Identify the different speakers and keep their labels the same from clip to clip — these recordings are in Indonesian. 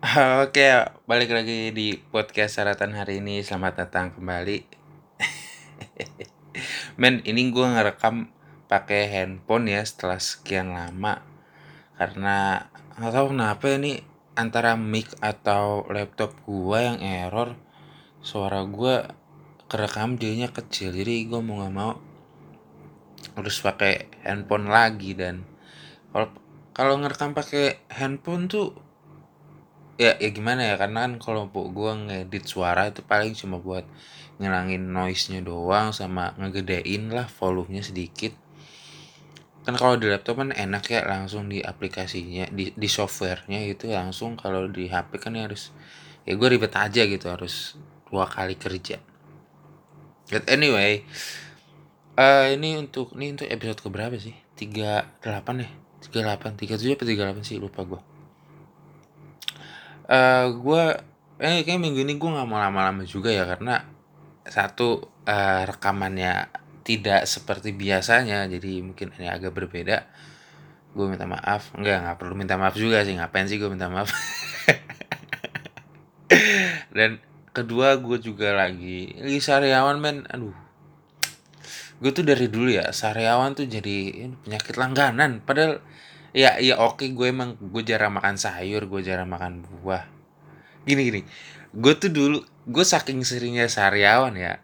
Speaker 1: Oke, balik lagi di podcast Saratan hari ini. Selamat datang kembali. Men, ini gue ngerekam pakai handphone ya setelah sekian lama. Karena nggak tahu kenapa ya nih antara mic atau laptop gue yang error. Suara gue kerekam jadinya kecil. Jadi gue mau nggak mau harus pakai handphone lagi dan kalau kalau ngerekam pakai handphone tuh ya ya gimana ya karena kan kalau gue ngedit suara itu paling cuma buat ngilangin noise-nya doang sama ngegedein lah volumenya sedikit. Kan kalau di laptop kan enak ya langsung di aplikasinya di, di softwarenya gitu langsung kalau di HP kan ya harus ya gue ribet aja gitu harus dua kali kerja. But anyway uh, ini untuk ini untuk episode keberapa sih? Tiga delapan ya? Tiga delapan tiga tujuh apa tiga delapan sih? Lupa gue uh, gue eh kayak minggu ini gue nggak mau lama-lama juga ya karena satu uh, rekamannya tidak seperti biasanya jadi mungkin ini agak berbeda. Gue minta maaf. Enggak nggak perlu minta maaf juga sih. Ngapain sih gue minta maaf? Dan kedua gue juga lagi lagi sariawan men. Aduh. Gue tuh dari dulu ya sariawan tuh jadi penyakit langganan. Padahal ya ya oke gue emang gue jarang makan sayur gue jarang makan buah. Gini gini gue tuh dulu gue saking seringnya sariawan ya.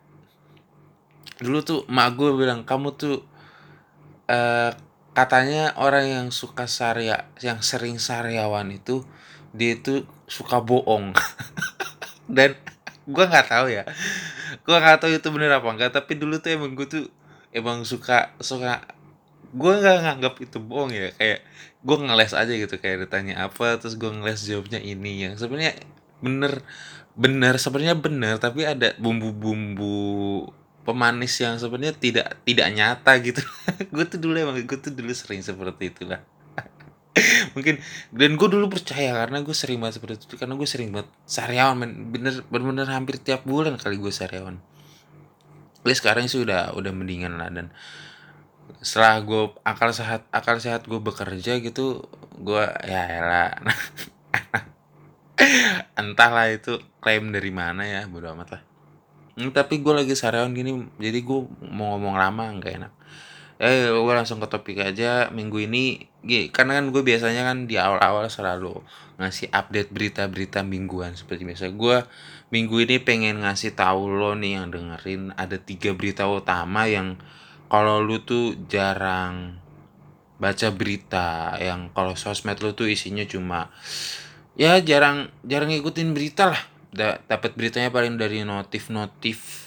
Speaker 1: Dulu tuh mak gue bilang kamu tuh uh, katanya orang yang suka sarya yang sering sariawan itu dia itu suka bohong. Dan gue nggak tahu ya gue nggak tahu itu bener apa enggak tapi dulu tuh emang gue tuh emang suka suka gue nggak nganggap itu bohong ya kayak gue ngeles aja gitu kayak ditanya apa terus gue ngeles jawabnya ini yang sebenarnya bener bener sebenarnya bener tapi ada bumbu-bumbu pemanis yang sebenarnya tidak tidak nyata gitu. Gue tuh dulu emang gue tuh dulu sering seperti itulah. Mungkin dan gue dulu percaya karena gue sering banget seperti itu karena gue sering banget sariawan bener bener hampir tiap bulan kali gue sariawan. Tapi sekarang sih udah udah mendingan lah dan setelah gue akal sehat akal sehat gue bekerja gitu gue ya elah. Entahlah itu klaim dari mana ya bodo amat lah. Hmm, tapi gue lagi sariawan gini jadi gue mau ngomong lama nggak enak. Eh gue langsung ke topik aja minggu ini gini, karena kan gue biasanya kan di awal-awal selalu ngasih update berita-berita mingguan seperti biasa. Gue minggu ini pengen ngasih tahu lo nih yang dengerin ada tiga berita utama yang kalau lu tuh jarang baca berita yang kalau sosmed lu tuh isinya cuma ya jarang jarang ngikutin berita lah. Da, dapat beritanya paling dari notif-notif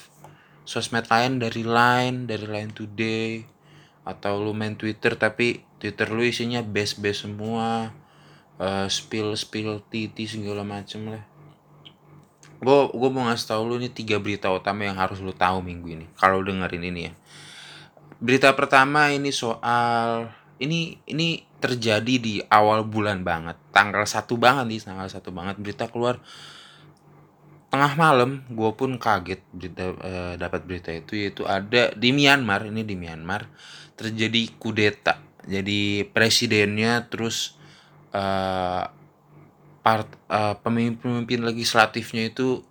Speaker 1: sosmed lain dari line dari line today atau lu main twitter tapi twitter lu isinya base base semua uh, spill spill titi segala macem lah. Gue gue mau ngasih tau lu nih tiga berita utama yang harus lu tahu minggu ini kalau dengerin ini ya berita pertama ini soal ini ini terjadi di awal bulan banget. Tanggal satu banget nih tanggal satu banget. Berita keluar tengah malam gue pun kaget berita eh, dapat berita itu yaitu ada di Myanmar ini di Myanmar terjadi kudeta. Jadi presidennya terus eh, part eh, pemimpin-pemimpin legislatifnya itu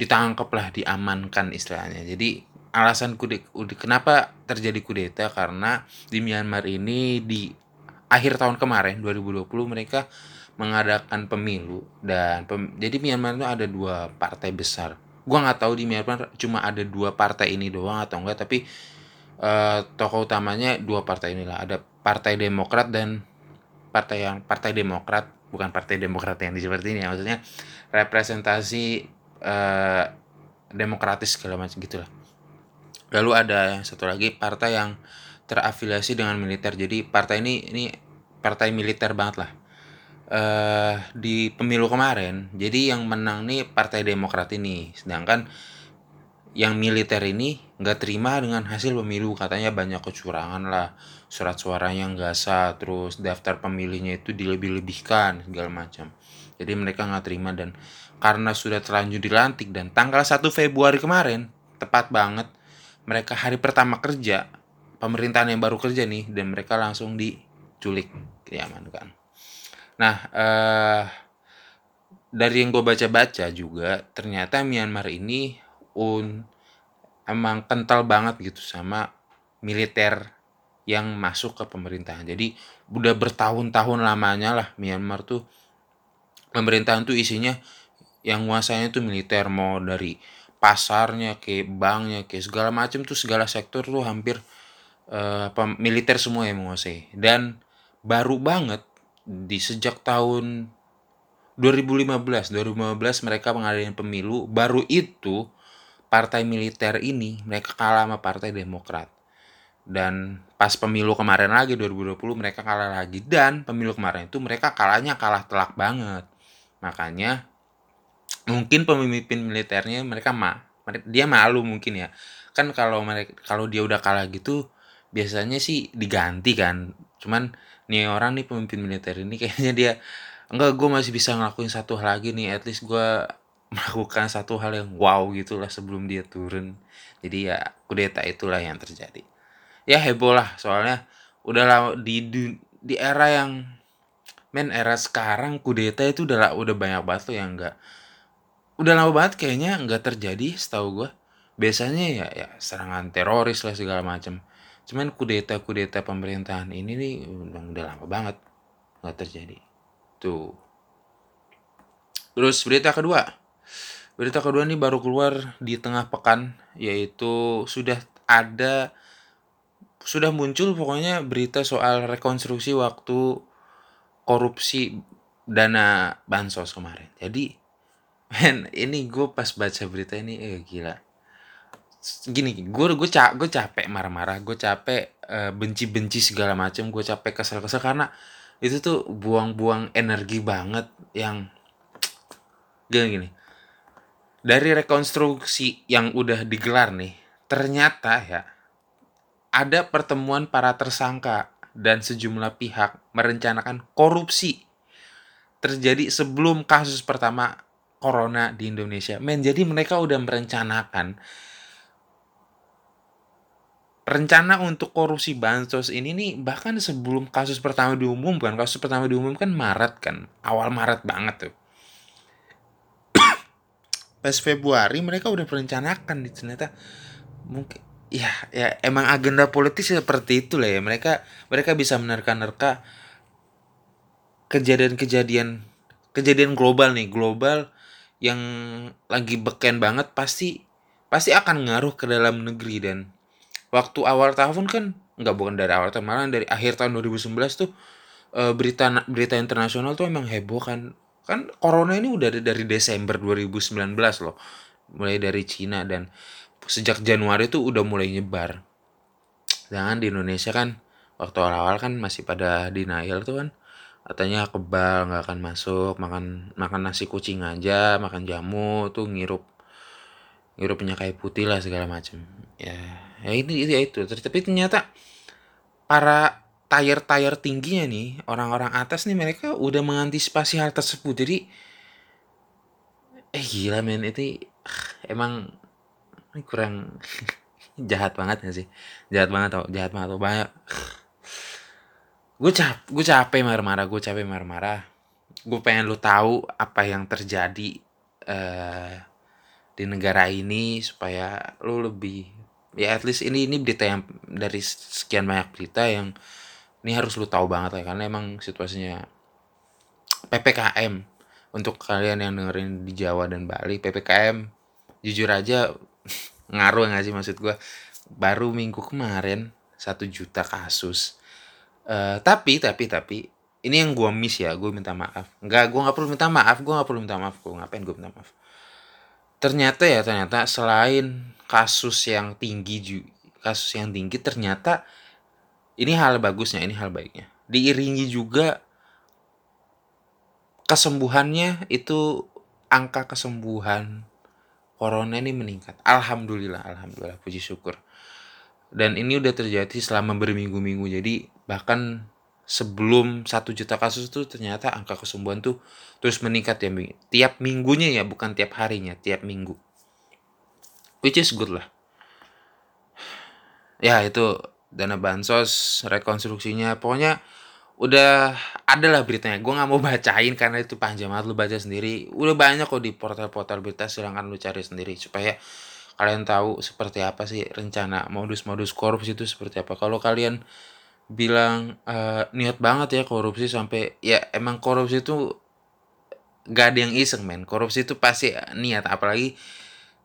Speaker 1: ditangkap lah diamankan istilahnya. Jadi alasan kude, kenapa terjadi kudeta karena di Myanmar ini di akhir tahun kemarin 2020 mereka mengadakan pemilu dan pem, jadi Myanmar itu ada dua partai besar. Gua nggak tahu di Myanmar cuma ada dua partai ini doang atau enggak tapi uh, tokoh utamanya dua partai inilah ada Partai Demokrat dan partai yang Partai Demokrat bukan Partai Demokrat yang seperti ini ya maksudnya representasi uh, demokratis segala macam gitulah lalu ada satu lagi partai yang terafiliasi dengan militer. Jadi partai ini ini partai militer banget lah. Uh, di pemilu kemarin jadi yang menang nih partai demokrat ini. Sedangkan yang militer ini nggak terima dengan hasil pemilu. Katanya banyak kecurangan lah. Surat suaranya nggak sah terus daftar pemilihnya itu dilebih-lebihkan segala macam. Jadi mereka nggak terima dan karena sudah terlanjur dilantik dan tanggal 1 Februari kemarin tepat banget mereka hari pertama kerja pemerintahan yang baru kerja nih dan mereka langsung diculik. Diamankan nah eh, dari yang gue baca-baca juga ternyata Myanmar ini un emang kental banget gitu sama militer yang masuk ke pemerintahan. Jadi udah bertahun-tahun lamanya lah Myanmar tuh pemerintahan tuh isinya yang nguasanya tuh militer. Mau dari pasarnya ke banknya ke segala macam tuh segala sektor tuh hampir uh, militer semua yang menguasai. Dan baru banget di sejak tahun 2015 2015 mereka mengadakan pemilu baru itu partai militer ini mereka kalah sama partai Demokrat. Dan pas pemilu kemarin lagi 2020 mereka kalah lagi. Dan pemilu kemarin itu mereka kalahnya kalah telak banget. Makanya mungkin pemimpin militernya mereka mah dia malu mungkin ya. Kan kalau mereka kalau dia udah kalah gitu biasanya sih diganti kan. Cuman nih orang nih pemimpin militer ini kayaknya dia enggak gue masih bisa ngelakuin satu hal lagi nih at least gue melakukan satu hal yang wow gitulah sebelum dia turun. Jadi ya kudeta itulah yang terjadi. Ya heboh lah soalnya udah lama di di era yang men era sekarang kudeta itu udah udah banyak tuh yang enggak udah lama banget kayaknya nggak terjadi setahu gue biasanya ya ya serangan teroris lah segala macam cuman kudeta kudeta pemerintahan ini nih udah, udah lama banget nggak terjadi Tuh. Terus berita kedua. Berita kedua ini baru keluar di tengah pekan yaitu sudah ada sudah muncul pokoknya berita soal rekonstruksi waktu korupsi dana bansos kemarin. Jadi men ini gue pas baca berita ini eh gila. Gini gue gue ca gue capek marah-marah gue capek uh, benci-benci segala macam gue capek kesel-kesel karena itu tuh buang-buang energi banget yang gini gini. Dari rekonstruksi yang udah digelar nih ternyata ya ada pertemuan para tersangka dan sejumlah pihak merencanakan korupsi terjadi sebelum kasus pertama corona di Indonesia. Men, jadi mereka udah merencanakan rencana untuk korupsi bansos ini nih bahkan sebelum kasus pertama diumumkan kasus pertama diumumkan Maret kan awal Maret banget tuh pas Februari mereka udah merencanakan di ternyata mungkin ya ya emang agenda politis seperti itu lah ya mereka mereka bisa menerka-nerka kejadian-kejadian kejadian global nih global yang lagi beken banget pasti pasti akan ngaruh ke dalam negeri dan. Waktu awal tahun kan nggak bukan dari awal tahun malah dari akhir tahun 2019 tuh uh, berita berita internasional tuh emang heboh kan. Kan corona ini udah dari Desember 2019 loh mulai dari Cina dan sejak Januari tuh udah mulai nyebar. Jangan di Indonesia kan waktu awal-awal kan masih pada denial tuh kan katanya kebal nggak akan masuk makan makan nasi kucing aja makan jamu tuh ngirup ngirup kayak putih lah segala macam ya ya ini ya itu. Tapi ternyata para tayar-tayar tingginya nih orang-orang atas nih mereka udah mengantisipasi hal tersebut. Jadi eh gila men. Itu emang kurang jahat banget gak sih? Jahat banget tau jahat banget tau. Banyak gue cap gue capek marah-marah gue capek marah-marah. Gue pengen lu tahu apa yang terjadi uh, di negara ini supaya lu lebih ya at least ini ini berita yang dari sekian banyak berita yang ini harus lu tahu banget ya karena emang situasinya ppkm untuk kalian yang dengerin di Jawa dan Bali ppkm jujur aja ngaruh nggak sih maksud gue baru minggu kemarin satu juta kasus uh, tapi tapi tapi ini yang gue miss ya gue minta maaf. Nggak gue nggak perlu minta maaf gue nggak perlu minta maaf gue ngapain gue minta maaf? Ternyata ya ternyata selain kasus yang tinggi kasus yang tinggi ternyata ini hal bagusnya ini hal baiknya. Diiringi juga kesembuhannya itu angka kesembuhan corona ini meningkat. Alhamdulillah alhamdulillah puji syukur. Dan ini udah terjadi selama berminggu-minggu jadi bahkan sebelum satu juta kasus tuh ternyata angka kesembuhan tuh terus meningkat ya tiap minggunya ya bukan tiap harinya tiap minggu. Which is good lah. Ya itu dana bansos rekonstruksinya. Pokoknya udah ada lah beritanya. Gue nggak mau bacain karena itu panjang banget. Lu baca sendiri. Udah banyak kok di portal-portal berita. Silahkan lu cari sendiri supaya kalian tahu seperti apa sih rencana modus-modus korupsi itu seperti apa. Kalau kalian bilang uh, niat banget ya korupsi sampai ya emang korupsi itu gak ada yang iseng men. Korupsi itu pasti niat apalagi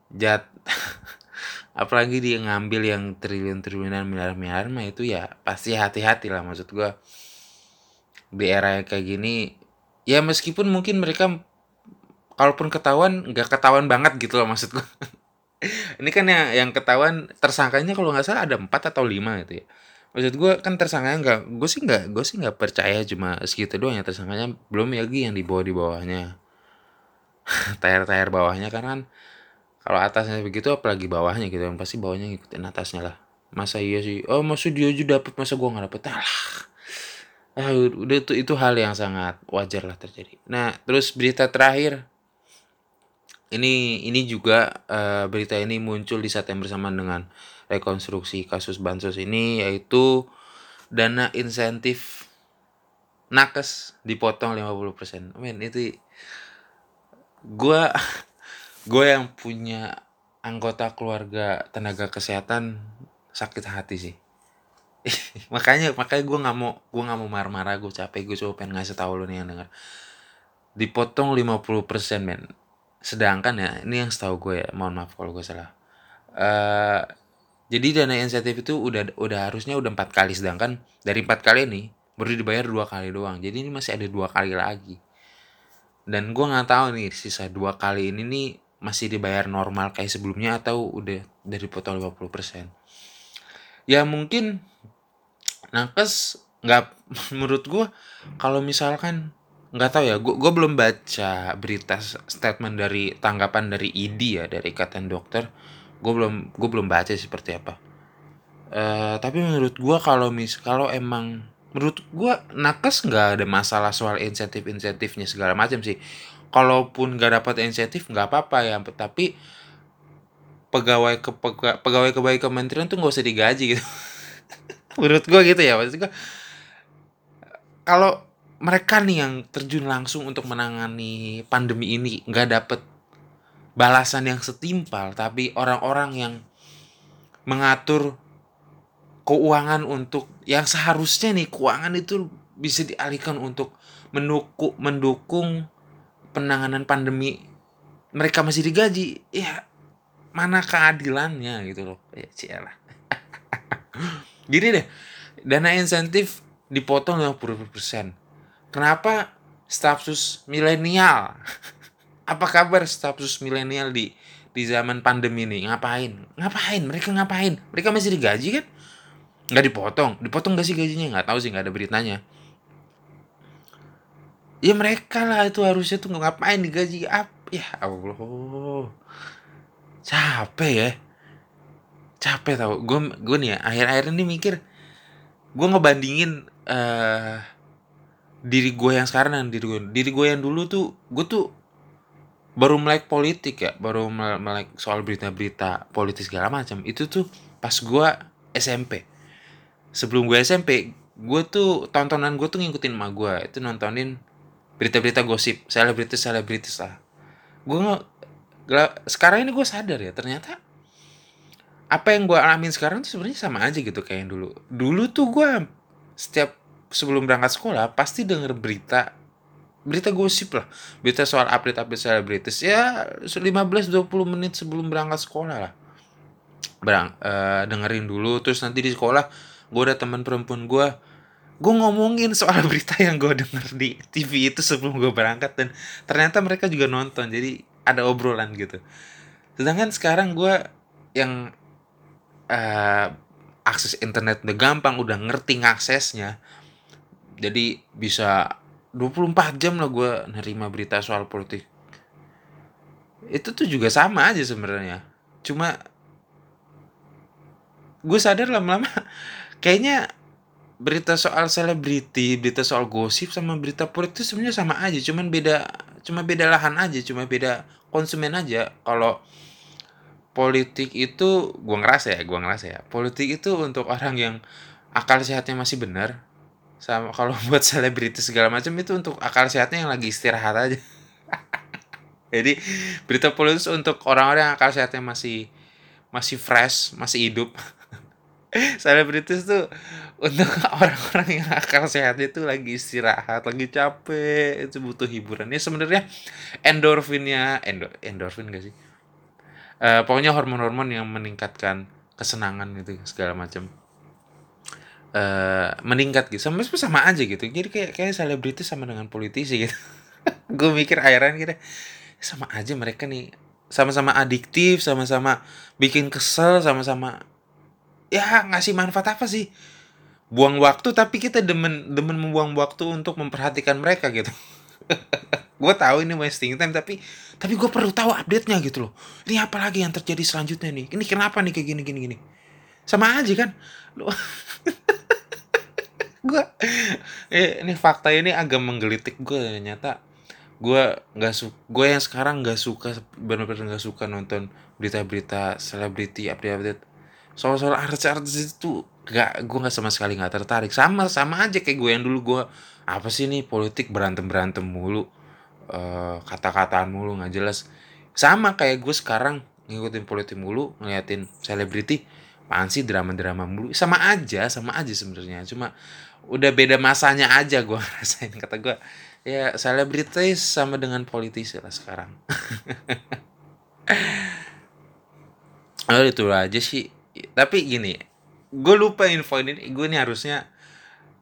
Speaker 1: jat apalagi dia ngambil yang triliun-triliunan miliar-miliar mah itu ya pasti hati-hati lah maksud gua. Di era yang kayak gini ya meskipun mungkin mereka kalaupun ketahuan nggak ketahuan banget gitu loh maksud gua. Ini kan yang yang ketahuan tersangkanya kalau nggak salah ada empat atau lima gitu ya maksud gue kan tersangkanya nggak gue sih nggak gue sih nggak percaya cuma segitu doang ya tersangkanya. Belum lagi yang di bawah di bawahnya. Tayar-tayar bawahnya kan kan. Kalau atasnya begitu apalagi bawahnya gitu kan pasti bawahnya ngikutin atasnya lah. Masa iya sih? Oh maksud dia aja dapet masa gua nggak dapet? Alah. Ah, udah itu itu hal yang sangat wajar lah terjadi. Nah terus berita terakhir. Ini ini juga uh, berita ini muncul di saat yang bersamaan dengan rekonstruksi kasus bansos ini yaitu dana insentif nakes dipotong 50%. Men itu gua gue yang punya anggota keluarga tenaga kesehatan sakit hati sih. Makanya makanya gue nggak mau gue nggak mau marah-marah gue capek gue cuma pengen ngasih tahu lo nih yang denger. Dipotong 50% men. Sedangkan ya ini yang setahu gue ya mohon maaf kalau gue salah. Uh, jadi dana insentif itu udah udah harusnya udah empat kali sedangkan dari empat kali ini baru dibayar dua kali doang. Jadi ini masih ada dua kali lagi. Dan gue nggak tahu nih sisa dua kali ini nih masih dibayar normal kayak sebelumnya atau udah dari potong 50%. Ya mungkin nakes nggak menurut gue kalau misalkan nggak tahu ya gue belum baca berita statement dari tanggapan dari ID ya dari ikatan dokter gue belum gue belum baca seperti apa. Uh, tapi menurut gue kalau mis kalau emang menurut gue nakes nggak ada masalah soal insentif insentifnya segala macam sih. Kalaupun nggak dapat insentif nggak apa-apa ya tapi pegawai ke pegawai kebaik kementerian tuh nggak usah digaji gitu. Menurut gue gitu ya maksud gue kalau mereka nih yang terjun langsung untuk menangani pandemi ini nggak dapet balasan yang setimpal tapi orang-orang yang mengatur keuangan untuk yang seharusnya nih keuangan itu bisa dialihkan untuk mendukung mendukung penanganan pandemi. Mereka masih digaji ya mana keadilannya gitu loh. Ya cialah gini deh dana insentif dipotong 50% kenapa status milenial apa kabar status milenial di di zaman pandemi ini? Ngapain? Ngapain? Mereka ngapain? Mereka masih digaji kan? Nggak dipotong. Dipotong gak sih gajinya? Nggak tahu sih nggak ada beritanya. Ya mereka lah itu harusnya tuh ngapain digaji apa ya Allah. Capek ya. Capek tau. Gue gue nih ya akhir-akhir ini mikir gue ngebandingin uh, diri gue yang sekarang dan diri gue diri gue yang dulu tuh gue tuh baru melek politik ya baru melek soal berita-berita politis segala macam. Itu tuh pas gue SMP sebelum gue SMP gue tuh tontonan gue tuh ngikutin emak gue itu nontonin berita-berita gosip selebritis selebritis lah gue nggak sekarang ini gue sadar ya ternyata apa yang gue alamin sekarang tuh sebenarnya sama aja gitu kayak yang dulu. Dulu tuh gue setiap sebelum berangkat sekolah pasti denger berita berita gosip lah. Berita soal update-update selebritis. Ya 15-20 menit sebelum berangkat sekolah lah. Berang, uh, dengerin dulu terus nanti di sekolah gue ada teman perempuan gue gue ngomongin soal berita yang gue denger di TV itu sebelum gue berangkat dan ternyata mereka juga nonton jadi ada obrolan gitu. Sedangkan sekarang gue yang uh, akses internet udah gampang udah ngerti ngaksesnya jadi bisa 24 jam lah gue nerima berita soal politik itu tuh juga sama aja sebenarnya cuma gue sadar lama-lama kayaknya berita soal selebriti, berita soal gosip sama berita politik itu sebenarnya sama aja, cuman beda cuma beda lahan aja, cuma beda konsumen aja. Kalau politik itu gua ngerasa ya, gua ngerasa ya. Politik itu untuk orang yang akal sehatnya masih benar. Sama kalau buat selebritis segala macam itu untuk akal sehatnya yang lagi istirahat aja. Jadi berita politis untuk orang-orang yang akal sehatnya masih masih fresh masih hidup. Selebritis tuh untuk orang-orang yang akal sehatnya tuh lagi istirahat lagi capek itu butuh hiburan. Ya sebenarnya endorfinnya endor endorfin gak sih? Uh, pokoknya hormon-hormon yang meningkatkan kesenangan gitu segala macam uh, meningkat gitu. Sama sama aja gitu. Jadi kayak kayak selebritis sama dengan politisi gitu. Gue mikir airan gitu. Sama aja mereka nih. Sama-sama adiktif sama-sama bikin kesel sama-sama ya ngasih manfaat apa sih? Buang waktu tapi kita demen demen membuang waktu untuk memperhatikan mereka gitu. Gue tahu ini wasting time tapi tapi gue perlu tahu update nya gitu loh. Ini apa lagi yang terjadi selanjutnya nih? Ini kenapa nih kayak gini gini gini sama aja kan? Lo gue eh, ini fakta ini agak menggelitik gue ternyata gue nggak su gue yang sekarang nggak suka benar-benar nggak suka nonton berita-berita selebriti update-update. Soal-soal artis-artis itu gak gue nggak sama sekali nggak tertarik. Sama sama aja kayak gue yang dulu gue apa sih nih politik berantem berantem mulu? Uh, kata-kataan mulu nggak jelas. Sama kayak gue sekarang ngikutin politik mulu ngeliatin selebriti apaan sih drama-drama mulu? Sama aja sama aja sebenarnya. Cuma udah beda masanya aja gue rasain kata gue ya selebritis sama dengan politisi lah sekarang. Oh itu aja sih. Tapi gini gue lupa info ini. Gue ini harusnya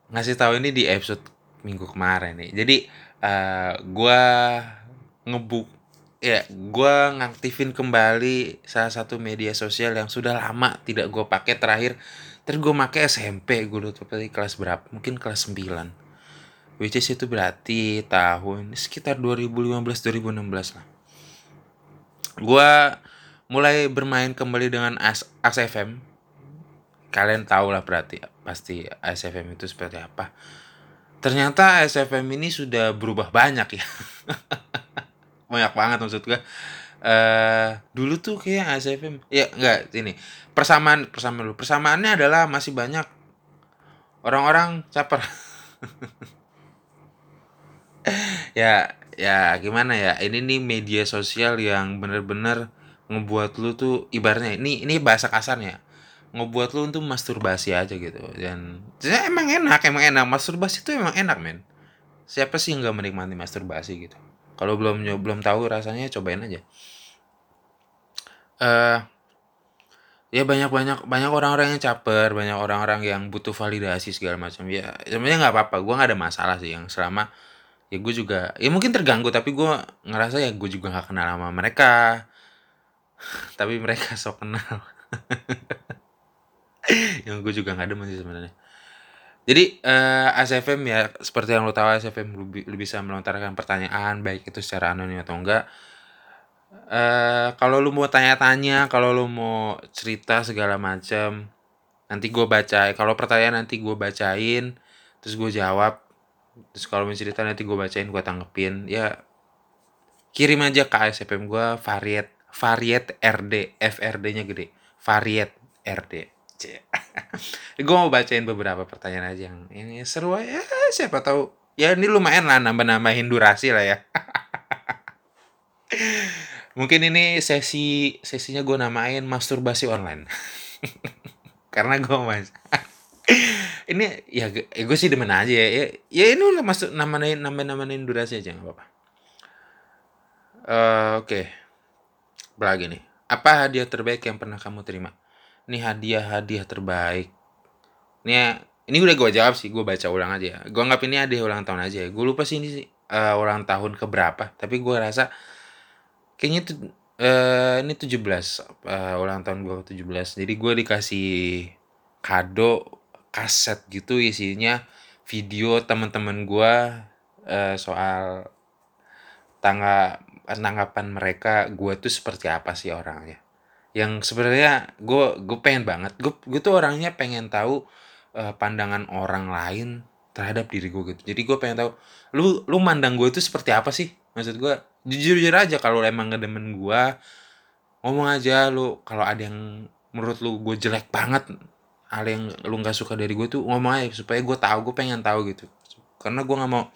Speaker 1: ngasih tahu ini di episode minggu kemarin nih. Jadi uh, eh, gue ngebuk ya gue ngaktifin kembali salah satu media sosial yang sudah lama tidak gue pakai terakhir. Terus gue pakai SMP gue lupa tadi kelas berapa? Mungkin kelas 9 which is itu berarti tahun sekitar 2015-2016 lah. Gue mulai bermain kembali dengan As, As FM kalian tahu lah berarti pasti ASFM itu seperti apa. Ternyata ASFM ini sudah berubah banyak ya banyak banget maksud gue uh, dulu tuh kayak ASFM ya enggak ini. Persamaan persamaan dulu. Persamaannya adalah masih banyak orang-orang caper. Ya ya gimana ya? Ini nih media sosial yang bener-bener ngebuat lu tuh ibarnya ini ini bahasa kasarnya. Ngebuat lu untuk masturbasi aja gitu. Dan ya emang enak emang enak. Masturbasi itu emang enak men. Siapa sih nggak menikmati masturbasi gitu kalau belum belum tahu rasanya cobain aja. Eh ya banyak banyak banyak orang-orang yang caper banyak orang-orang yang butuh validasi segala macam. Ya sebenarnya nggak apa-apa gue nggak ada masalah sih yang selama ya gue juga ya mungkin terganggu tapi gue ngerasa ya gue juga nggak kenal sama mereka. Tapi mereka sok kenal. Yang gue juga nggak demen sih sebenarnya jadi uh, eh, ASFM ya seperti yang lo tahu ASFM lebih, lebih bisa melontarkan pertanyaan baik itu secara anonim atau enggak. Uh, kalau lu mau tanya-tanya kalau lu mau cerita segala macam nanti gue baca kalau pertanyaan nanti gue bacain terus gue jawab terus kalau mau cerita nanti gue bacain gue tanggepin. Ya kirim aja ke ASFM gue variet variet RD FRD nya gede variet RD gue mau bacain beberapa pertanyaan aja yang ini seru ya siapa tahu ya ini lumayan lah nambah nambahin durasi lah ya mungkin ini sesi sesinya gue namain masturbasi online karena gue mas ini ya, ya gue sih demen aja ya. Ya, ya ini udah masuk namain nama namain durasi aja nggak apa-apa. Uh, Oke. Okay. Lagi nih. Apa hadiah terbaik yang pernah kamu terima? Ini hadiah-hadiah terbaik. Ini ini udah gue jawab sih, gue baca ulang aja ya. Gue anggap ini hadiah ulang tahun aja ya. Gue lupa sih ini uh, ulang tahun ke berapa, tapi gue rasa kayaknya itu uh, ini 17 uh, ulang tahun gue 17. Jadi gue dikasih kado kaset gitu isinya video teman-teman gue uh, soal tangga tanggapan mereka gue tuh seperti apa sih orangnya yang sebenarnya gue gue pengen banget gue gue tuh orangnya pengen tahu uh, pandangan orang lain terhadap diri gue gitu. Jadi gue pengen tahu lu lu mandang gue itu seperti apa sih? Maksud gue jujur jujur aja kalau emang ngedemen gue ngomong aja lu kalau ada yang menurut lu gue jelek banget hal yang lu nggak suka dari gue tuh ngomong aja supaya gue tahu gue pengen tahu gitu. Karena gue nggak mau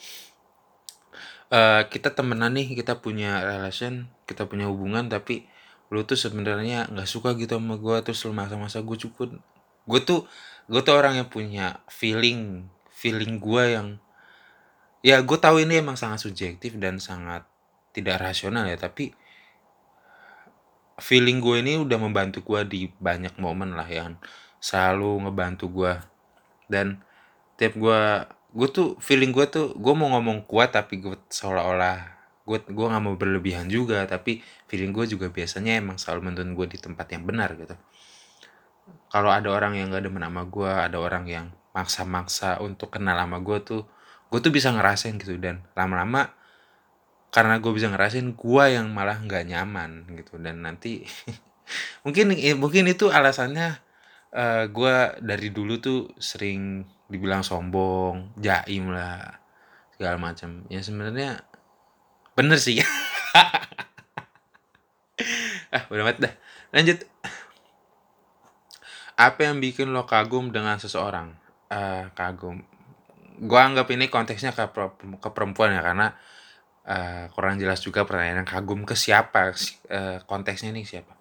Speaker 1: uh, kita temenan nih kita punya relation kita punya hubungan tapi lu tuh sebenarnya nggak suka gitu sama gue terus lu masa-masa gue cukup gue tuh gue tuh orang yang punya feeling feeling gue yang ya gue tahu ini emang sangat subjektif dan sangat tidak rasional ya tapi feeling gue ini udah membantu gue di banyak momen lah yang selalu ngebantu gue dan tiap gue gue tuh feeling gue tuh gue mau ngomong kuat tapi gue seolah-olah gue gue nggak mau berlebihan juga tapi feeling gue juga biasanya emang selalu menuntun gue di tempat yang benar gitu. Kalau ada orang yang gak demen sama gue ada orang yang maksa-maksa untuk kenal sama gue tuh gue tuh bisa ngerasain gitu. Dan lama-lama karena gue bisa ngerasain gue yang malah nggak nyaman gitu. Dan nanti mungkin mungkin itu alasannya uh, eh, gue dari dulu tuh sering dibilang sombong jaim lah segala macam. Ya sebenarnya bener sih. Ah udah mat dah. Lanjut. Apa yang bikin lo kagum dengan seseorang? Uh, kagum. Gue anggap ini konteksnya ke, ke perempuan ya karena uh, kurang jelas juga pertanyaan kagum ke siapa. Uh, konteksnya nih siapa?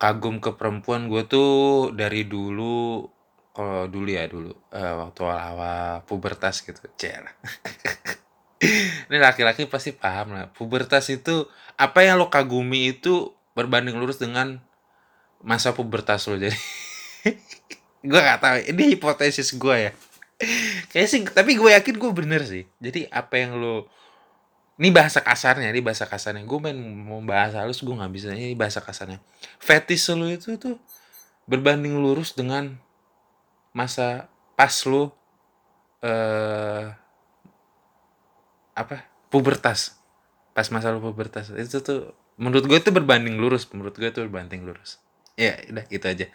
Speaker 1: Kagum ke perempuan gue tuh dari dulu kalau dulu ya dulu. Uh, waktu awal-awal pubertas gitu. Cel ini laki-laki pasti paham lah. Pubertas itu apa yang lo kagumi itu berbanding lurus dengan masa pubertas lo jadi. Gue gak tahu ini hipotesis gue ya. Kayak sih tapi gue yakin gue bener sih. Jadi apa yang lo ini bahasa kasarnya ini bahasa kasarnya. Gue main mau bahasa halus gue nggak bisa ini bahasa kasarnya. Fetish lo itu tuh berbanding lurus dengan masa pas lo eh apa? Pubertas. Pas masa lo pubertas. Itu tuh menurut gue itu berbanding lurus. Menurut gue itu berbanding lurus. Ya udah gitu aja.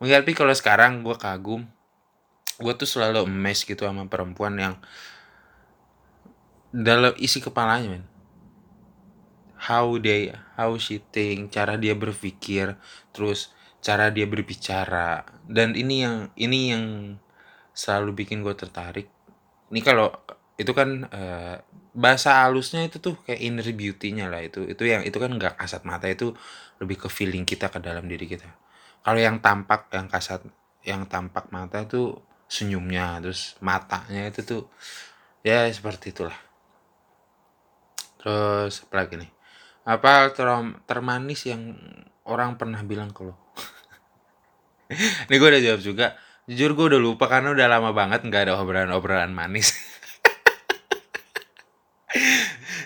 Speaker 1: Mungkin tapi kalau sekarang gue kagum gue tuh selalu emes gitu sama perempuan yang dalam isi kepalanya men. How they how she think cara dia berpikir terus cara dia berbicara. Dan ini yang ini yang selalu bikin gue tertarik. Ini kalau itu kan uh, bahasa halusnya itu tuh kayak inner beauty-nya lah itu itu yang itu kan nggak kasat mata itu lebih ke feeling kita ke dalam diri kita kalau yang tampak yang kasat yang tampak mata itu senyumnya terus matanya itu tuh ya seperti itulah Terus apa lagi nih? Apa ter termanis yang orang pernah bilang ke lo? Ini gue udah jawab juga. Jujur gue udah lupa karena udah lama banget nggak ada obrolan-obrolan manis.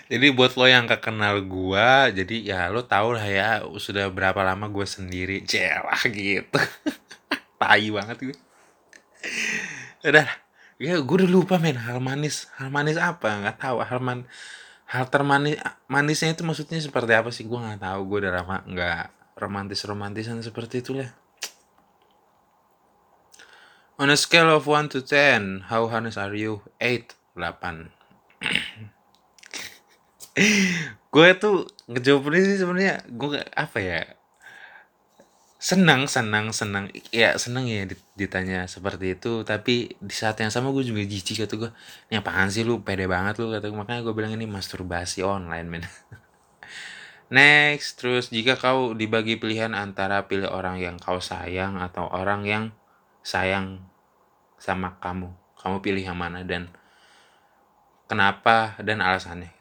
Speaker 1: jadi buat lo yang gak kenal gue, jadi ya lo tau lah ya sudah berapa lama gue sendiri. Celah gitu. Tai banget gue. Udah, ya gue udah lupa men hal manis. Hal manis apa? Nggak tahu. Hal man hal termanis manisnya itu maksudnya seperti apa sih gue nggak tahu gue udah lama nggak romantis romantisan seperti itu lah on a scale of 1 to 10 how honest are you 8 8 gue tuh ngejawab ini sih sebenarnya gue apa ya senang senang senang ya senang ya ditanya seperti itu tapi di saat yang sama gue juga jijik kata gue ini apaan sih lu pede banget lu kata gue makanya gue bilang ini masturbasi online men. Next terus jika kau dibagi pilihan antara pilih orang yang kau sayang atau orang yang sayang sama kamu kamu pilih yang mana dan kenapa dan alasannya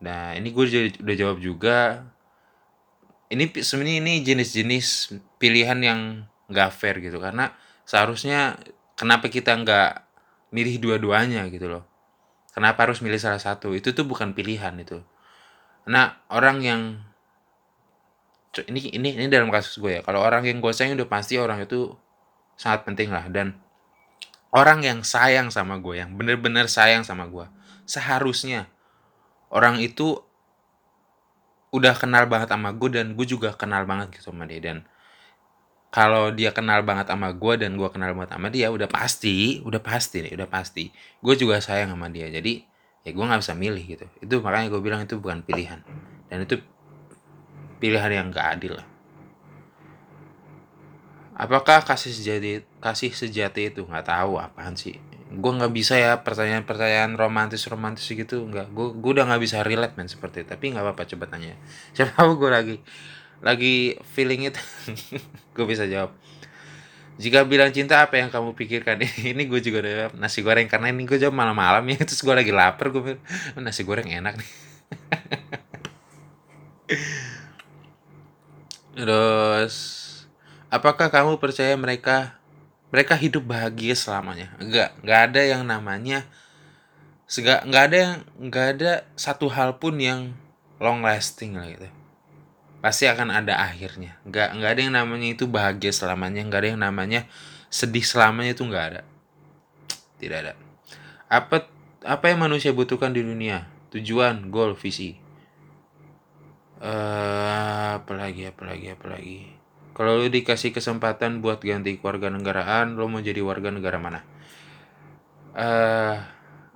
Speaker 1: nah ini gue udah jawab juga. Ini sebenarnya ini jenis-jenis pilihan yang nggak fair gitu. Karena seharusnya kenapa kita nggak milih dua-duanya gitu loh? Kenapa harus milih salah satu? Itu tuh bukan pilihan itu. Nah orang yang ini ini ini dalam kasus gue ya. Kalau orang yang gue sayang udah pasti orang itu sangat penting lah. Dan orang yang sayang sama gue yang bener-bener sayang sama gue seharusnya orang itu udah kenal banget sama gue dan gue juga kenal banget gitu sama dia. Dan kalau dia kenal banget sama gue dan gue kenal banget sama dia udah pasti udah pasti nih udah pasti. Gue juga sayang sama dia. Jadi ya gue nggak bisa milih gitu. Itu makanya gue bilang itu bukan pilihan. Dan itu pilihan yang gak adil lah. Apakah kasih sejati kasih sejati itu? Nggak tahu apaan sih gue nggak bisa ya pertanyaan-pertanyaan romantis romantis gitu nggak. Gue gue udah nggak bisa relate men seperti itu. Tapi nggak apa-apa coba tanya. Siapa tahu gue lagi lagi feeling itu. Gue bisa jawab. Jika bilang cinta apa yang kamu pikirkan? Ini gue juga udah jawab nasi goreng. Karena ini gue jawab malam-malam ya terus gue lagi lapar gue oh, nasi goreng enak nih. Terus apakah kamu percaya mereka mereka hidup bahagia selamanya. Enggak enggak ada yang namanya enggak enggak ada yang enggak ada satu hal pun yang long lasting lah gitu. Pasti akan ada akhirnya. Nggak nggak ada yang namanya itu bahagia selamanya nggak ada yang namanya sedih selamanya itu nggak ada. Tidak ada. Apa apa yang manusia butuhkan di dunia? Tujuan goal visi. Uh, apalagi apalagi apalagi kalau lu dikasih kesempatan buat ganti keluarga negaraan lo mau jadi warga negara mana? Uh,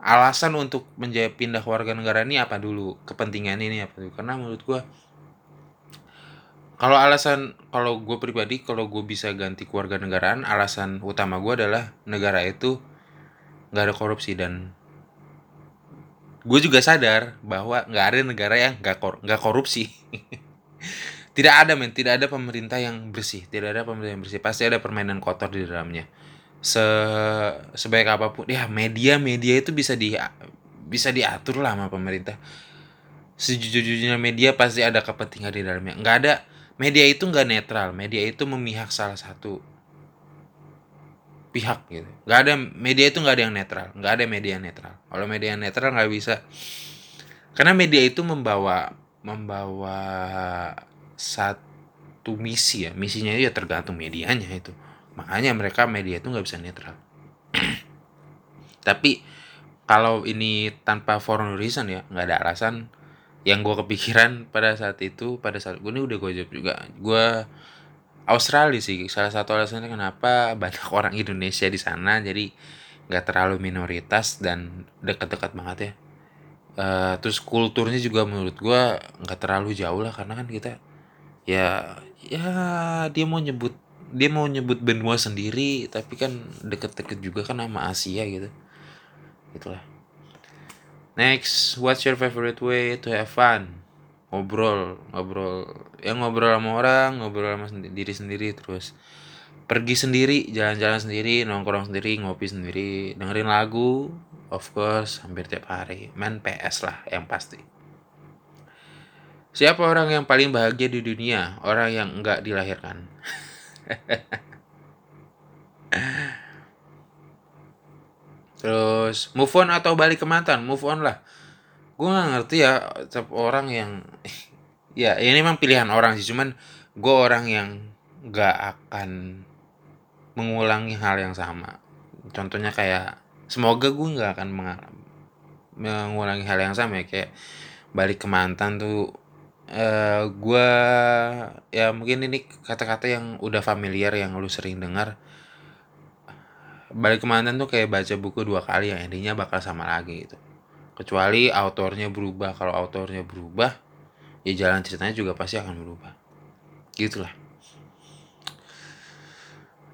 Speaker 1: alasan untuk menjadi pindah warga negara ini apa dulu? Kepentingan ini apa dulu? Karena menurut gua kalau alasan kalau gue pribadi kalau gue bisa ganti keluarga negaraan alasan utama gue adalah negara itu nggak ada korupsi dan gue juga sadar bahwa nggak ada negara yang nggak kor korupsi tidak ada men. Tidak ada pemerintah yang bersih. Tidak ada pemerintah yang bersih. Pasti ada permainan kotor di dalamnya. Se sebaik apa pun ya media media itu bisa di bisa diatur lah sama pemerintah. Sejujurnya media pasti ada kepentingan di dalamnya. Nggak ada media itu nggak netral. Media itu memihak salah satu pihak gitu. Nggak ada media itu nggak ada yang netral. Nggak ada media netral. Kalau media netral nggak bisa. Karena media itu membawa membawa satu misi ya. Misinya itu ya tergantung medianya itu. Makanya mereka media itu nggak bisa netral. Tapi kalau ini tanpa foreign reason ya nggak ada alasan. Yang gue kepikiran pada saat itu pada saat gue ini udah gue jawab juga. Gue Australia sih salah satu alasannya kenapa banyak orang Indonesia di sana jadi nggak terlalu minoritas dan dekat-dekat banget ya. Uh, terus kulturnya juga menurut gue nggak terlalu jauh lah karena kan kita ya ya dia mau nyebut dia mau nyebut benua sendiri tapi kan deket-deket juga kan sama Asia gitu itulah Next, what's your favorite way to have fun? Ngobrol, ngobrol, ya ngobrol sama orang, ngobrol sama sendi diri sendiri terus pergi sendiri, jalan-jalan sendiri, nongkrong sendiri, ngopi sendiri, dengerin lagu, of course, hampir tiap hari. Main PS lah yang pasti. Siapa orang yang paling bahagia di dunia? Orang yang enggak dilahirkan. Terus move on atau balik ke mantan? Move on lah. Gue gak ngerti ya orang yang ya ini memang pilihan orang sih cuman gue orang yang gak akan mengulangi hal yang sama. Contohnya kayak semoga gue gak akan mengulangi hal yang sama ya kayak balik ke mantan tuh uh, gue ya mungkin ini kata-kata yang udah familiar yang lu sering dengar. Balik ke mantan tuh kayak baca buku dua kali yang endingnya bakal sama lagi gitu. Kecuali autornya berubah. Kalau autornya berubah ya jalan ceritanya juga pasti akan berubah. Gitulah.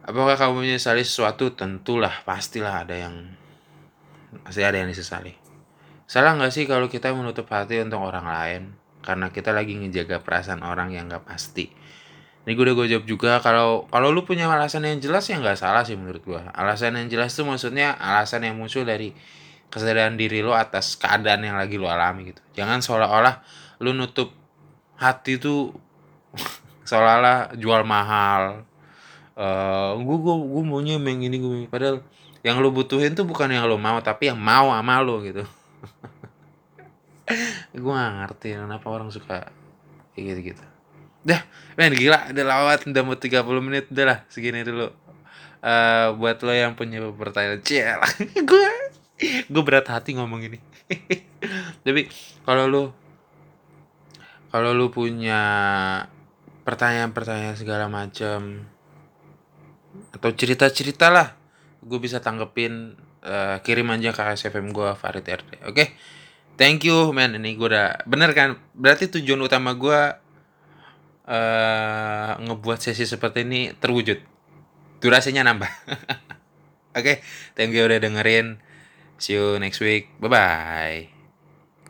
Speaker 1: Apakah kamu menyesali sesuatu? Tentulah pastilah ada yang pasti ada yang disesali. Salah nggak sih kalau kita menutup hati untuk orang lain karena kita lagi ngejaga perasaan orang yang nggak pasti. Ini gue udah gue jawab juga kalau kalau lu punya alasan yang jelas ya nggak salah sih menurut gue alasan yang jelas tuh maksudnya alasan yang muncul dari kesadaran diri lo atas keadaan yang lagi lo alami gitu. Jangan seolah-olah lu nutup hati tuh seolah-olah jual mahal. Uh, gue gue gue maunya yang ini gue padahal yang lo butuhin tuh bukan yang lo mau tapi yang mau sama lo gitu gue gak ngerti kenapa orang suka kayak gitu gitu Dah, men gila, udah lewat udah mau 30 menit, udah lah segini dulu. Uh, buat lo yang punya pertanyaan, ciel, gue gue berat hati ngomong ini. Tapi kalau lo kalau lo punya pertanyaan-pertanyaan segala macam atau cerita-cerita lah, gue bisa tanggepin uh, kirim aja ke SFM gue Farid RD. Oke, okay? Thank you man. Ini gue udah bener kan? Berarti tujuan utama gue uh, ngebuat sesi seperti ini terwujud. durasinya nambah. Oke, thank you udah dengerin. See you next week. Bye bye.